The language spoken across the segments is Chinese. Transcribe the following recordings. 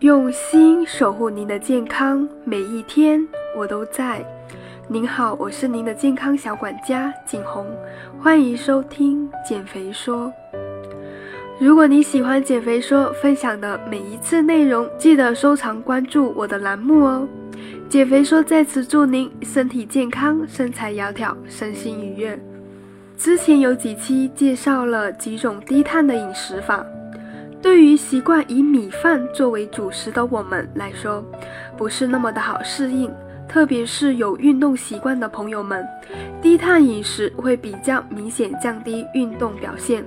用心守护您的健康，每一天我都在。您好，我是您的健康小管家景红，欢迎收听减肥说。如果你喜欢减肥说分享的每一次内容，记得收藏关注我的栏目哦。减肥说在此祝您身体健康，身材窈窕，身心愉悦。之前有几期介绍了几种低碳的饮食法。对于习惯以米饭作为主食的我们来说，不是那么的好适应，特别是有运动习惯的朋友们，低碳饮食会比较明显降低运动表现。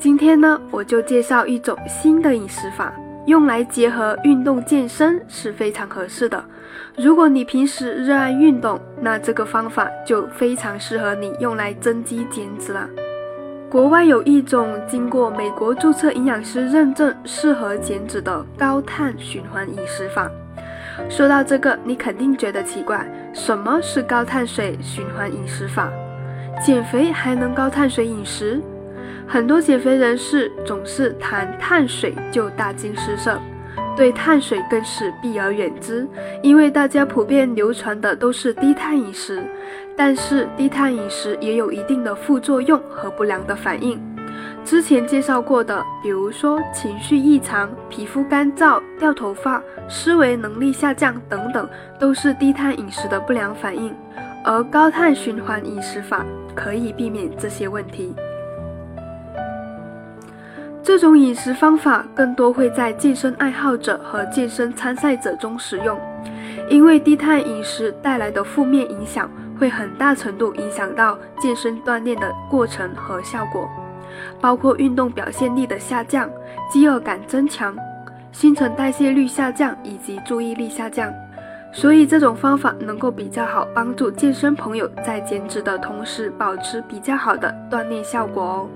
今天呢，我就介绍一种新的饮食法，用来结合运动健身是非常合适的。如果你平时热爱运动，那这个方法就非常适合你用来增肌减脂了。国外有一种经过美国注册营养师认证、适合减脂的高碳循环饮食法。说到这个，你肯定觉得奇怪，什么是高碳水循环饮食法？减肥还能高碳水饮食？很多减肥人士总是谈碳水就大惊失色。对碳水更是避而远之，因为大家普遍流传的都是低碳饮食，但是低碳饮食也有一定的副作用和不良的反应。之前介绍过的，比如说情绪异常、皮肤干燥、掉头发、思维能力下降等等，都是低碳饮食的不良反应。而高碳循环饮食法可以避免这些问题。这种饮食方法更多会在健身爱好者和健身参赛者中使用，因为低碳饮食带来的负面影响会很大程度影响到健身锻炼的过程和效果，包括运动表现力的下降、饥饿感增强、新陈代谢率下降以及注意力下降。所以这种方法能够比较好帮助健身朋友在减脂的同时保持比较好的锻炼效果哦。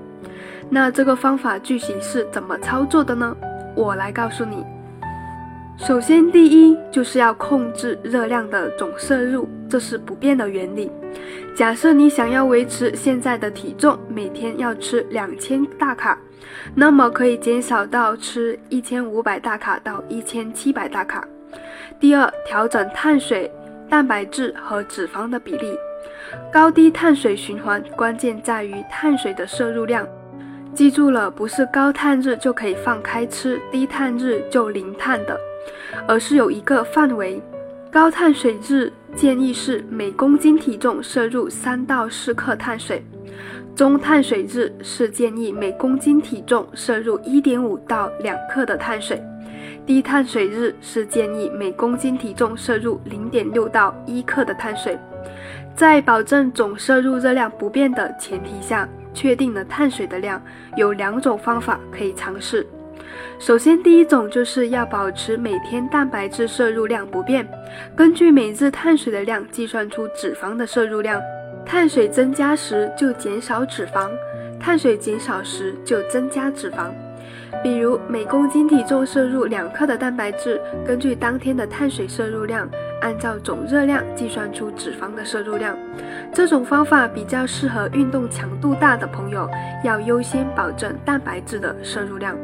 那这个方法具体是怎么操作的呢？我来告诉你。首先，第一就是要控制热量的总摄入，这是不变的原理。假设你想要维持现在的体重，每天要吃两千大卡，那么可以减少到吃一千五百大卡到一千七百大卡。第二，调整碳水、蛋白质和脂肪的比例。高低碳水循环关键在于碳水的摄入量。记住了，不是高碳日就可以放开吃，低碳日就零碳的，而是有一个范围。高碳水日建议是每公斤体重摄入三到四克碳水，中碳水日是建议每公斤体重摄入一点五到两克的碳水，低碳水日是建议每公斤体重摄入零点六到一克的碳水，在保证总摄入热量不变的前提下。确定了碳水的量，有两种方法可以尝试。首先，第一种就是要保持每天蛋白质摄入量不变，根据每日碳水的量计算出脂肪的摄入量。碳水增加时就减少脂肪，碳水减少时就增加脂肪。比如每公斤体重摄入两克的蛋白质，根据当天的碳水摄入量。按照总热量计算出脂肪的摄入量，这种方法比较适合运动强度大的朋友，要优先保证蛋白质的摄入量。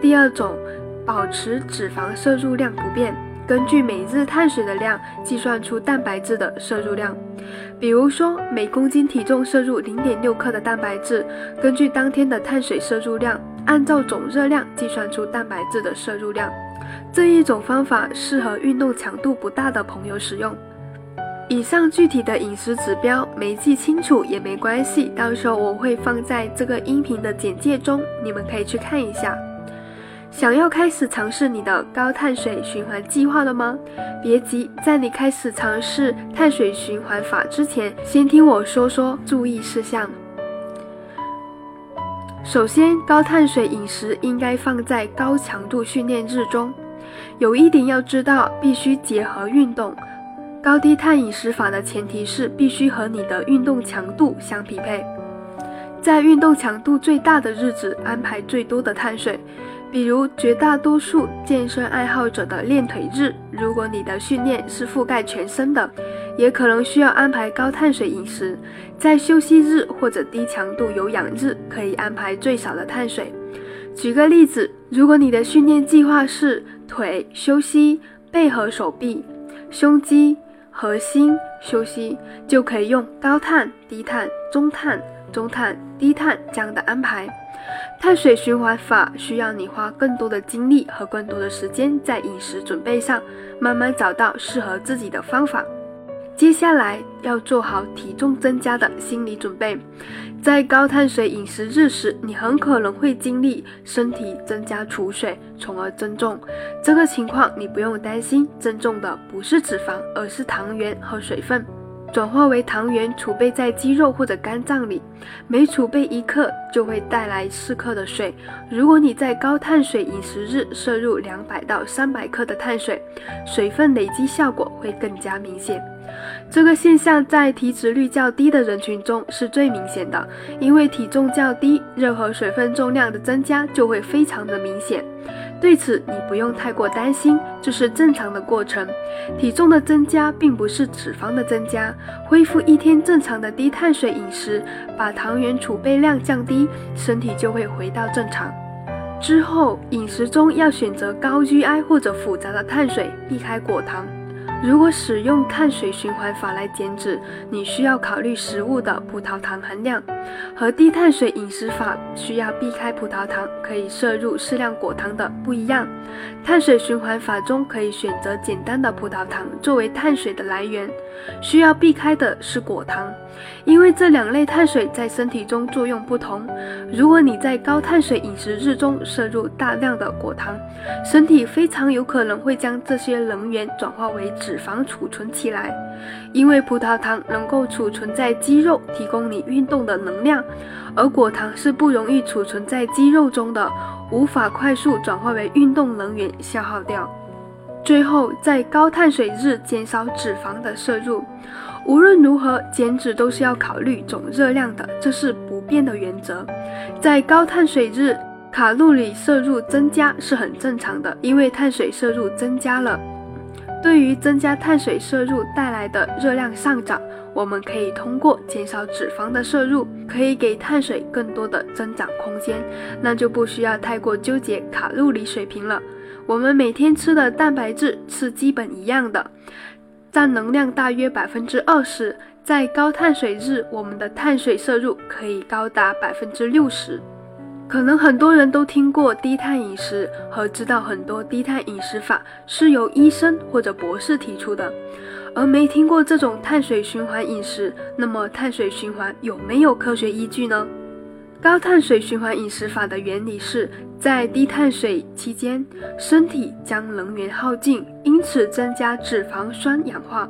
第二种，保持脂肪摄入量不变，根据每日碳水的量计算出蛋白质的摄入量。比如说，每公斤体重摄入零点六克的蛋白质，根据当天的碳水摄入量，按照总热量计算出蛋白质的摄入量。这一种方法适合运动强度不大的朋友使用。以上具体的饮食指标没记清楚也没关系，到时候我会放在这个音频的简介中，你们可以去看一下。想要开始尝试你的高碳水循环计划了吗？别急，在你开始尝试碳水循环法之前，先听我说说注意事项。首先，高碳水饮食应该放在高强度训练日中。有一点要知道，必须结合运动。高低碳饮食法的前提是必须和你的运动强度相匹配。在运动强度最大的日子，安排最多的碳水，比如绝大多数健身爱好者的练腿日。如果你的训练是覆盖全身的，也可能需要安排高碳水饮食。在休息日或者低强度有氧日，可以安排最少的碳水。举个例子，如果你的训练计划是腿休息，背和手臂、胸肌、核心休息，就可以用高碳、低碳、中碳、中碳、低碳这样的安排。碳水循环法需要你花更多的精力和更多的时间在饮食准备上，慢慢找到适合自己的方法。接下来要做好体重增加的心理准备。在高碳水饮食日时，你很可能会经历身体增加储水，从而增重。这个情况你不用担心，增重的不是脂肪，而是糖原和水分。转化为糖原储备在肌肉或者肝脏里，每储备一克就会带来四克的水。如果你在高碳水饮食日摄入两百到三百克的碳水，水分累积效果会更加明显。这个现象在体脂率较低的人群中是最明显的，因为体重较低，任何水分重量的增加就会非常的明显。对此，你不用太过担心，这是正常的过程。体重的增加并不是脂肪的增加。恢复一天正常的低碳水饮食，把糖原储备量降低，身体就会回到正常。之后，饮食中要选择高 GI 或者复杂的碳水，避开果糖。如果使用碳水循环法来减脂，你需要考虑食物的葡萄糖含量。和低碳水饮食法需要避开葡萄糖，可以摄入适量果糖的不一样。碳水循环法中可以选择简单的葡萄糖作为碳水的来源，需要避开的是果糖，因为这两类碳水在身体中作用不同。如果你在高碳水饮食日中摄入大量的果糖，身体非常有可能会将这些能源转化为脂肪储存起来，因为葡萄糖能够储存在肌肉，提供你运动的能。量，而果糖是不容易储存在肌肉中的，无法快速转化为运动能源消耗掉。最后，在高碳水日减少脂肪的摄入。无论如何，减脂都是要考虑总热量的，这是不变的原则。在高碳水日，卡路里摄入增加是很正常的，因为碳水摄入增加了。对于增加碳水摄入带来的热量上涨，我们可以通过减少脂肪的摄入，可以给碳水更多的增长空间，那就不需要太过纠结卡路里水平了。我们每天吃的蛋白质是基本一样的，占能量大约百分之二十。在高碳水日，我们的碳水摄入可以高达百分之六十。可能很多人都听过低碳饮食和知道很多低碳饮食法是由医生或者博士提出的，而没听过这种碳水循环饮食。那么碳水循环有没有科学依据呢？高碳水循环饮食法的原理是在低碳水期间，身体将能源耗尽，因此增加脂肪酸氧化。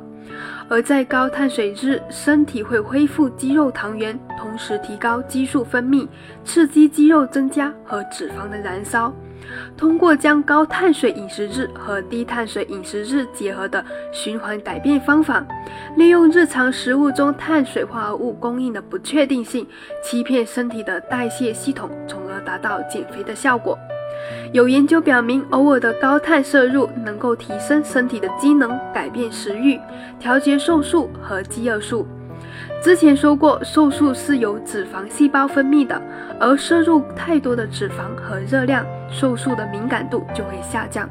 而在高碳水日，身体会恢复肌肉糖原，同时提高激素分泌，刺激肌肉增加和脂肪的燃烧。通过将高碳水饮食日和低碳水饮食日结合的循环改变方法，利用日常食物中碳水化合物供应的不确定性，欺骗身体的代谢系统，从而达到减肥的效果。有研究表明，偶尔的高碳摄入能够提升身体的机能，改变食欲，调节瘦素和饥饿素。之前说过，瘦素是由脂肪细胞分泌的，而摄入太多的脂肪和热量，瘦素的敏感度就会下降。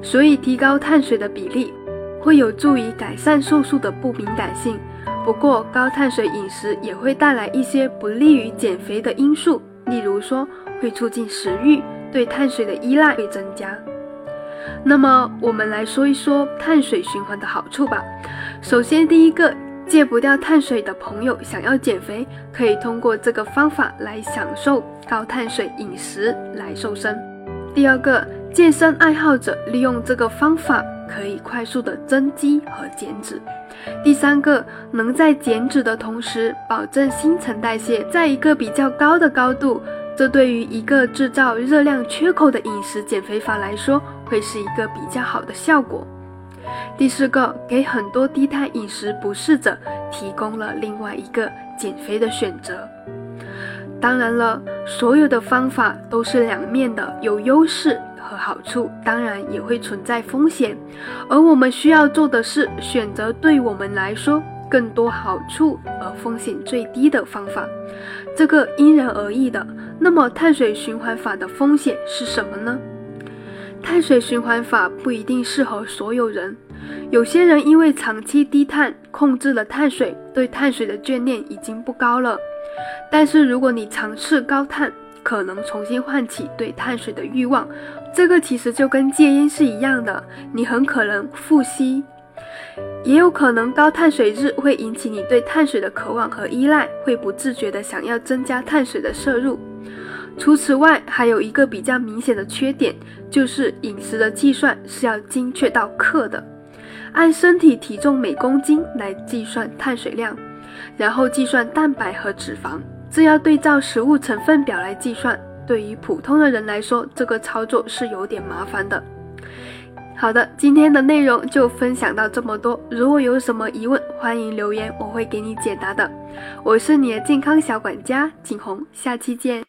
所以，提高碳水的比例会有助于改善瘦素的不敏感性。不过，高碳水饮食也会带来一些不利于减肥的因素，例如说会促进食欲。对碳水的依赖会增加。那么，我们来说一说碳水循环的好处吧。首先，第一个，戒不掉碳水的朋友想要减肥，可以通过这个方法来享受高碳水饮食来瘦身。第二个，健身爱好者利用这个方法可以快速的增肌和减脂。第三个，能在减脂的同时保证新陈代谢在一个比较高的高度。这对于一个制造热量缺口的饮食减肥法来说，会是一个比较好的效果。第四个，给很多低碳饮食不适者提供了另外一个减肥的选择。当然了，所有的方法都是两面的，有优势和好处，当然也会存在风险。而我们需要做的是选择对我们来说。更多好处而风险最低的方法，这个因人而异的。那么碳水循环法的风险是什么呢？碳水循环法不一定适合所有人，有些人因为长期低碳控制了碳水，对碳水的眷恋已经不高了。但是如果你尝试高碳，可能重新唤起对碳水的欲望。这个其实就跟戒烟是一样的，你很可能复吸，也有可能高碳水日会引起你对碳水的渴望和依赖，会不自觉的想要增加碳水的摄入。除此外，还有一个比较明显的缺点，就是饮食的计算是要精确到克的，按身体体重每公斤来计算碳水量，然后计算蛋白和脂肪，这要对照食物成分表来计算。对于普通的人来说，这个操作是有点麻烦的。好的，今天的内容就分享到这么多。如果有什么疑问，欢迎留言，我会给你解答的。我是你的健康小管家景红，下期见。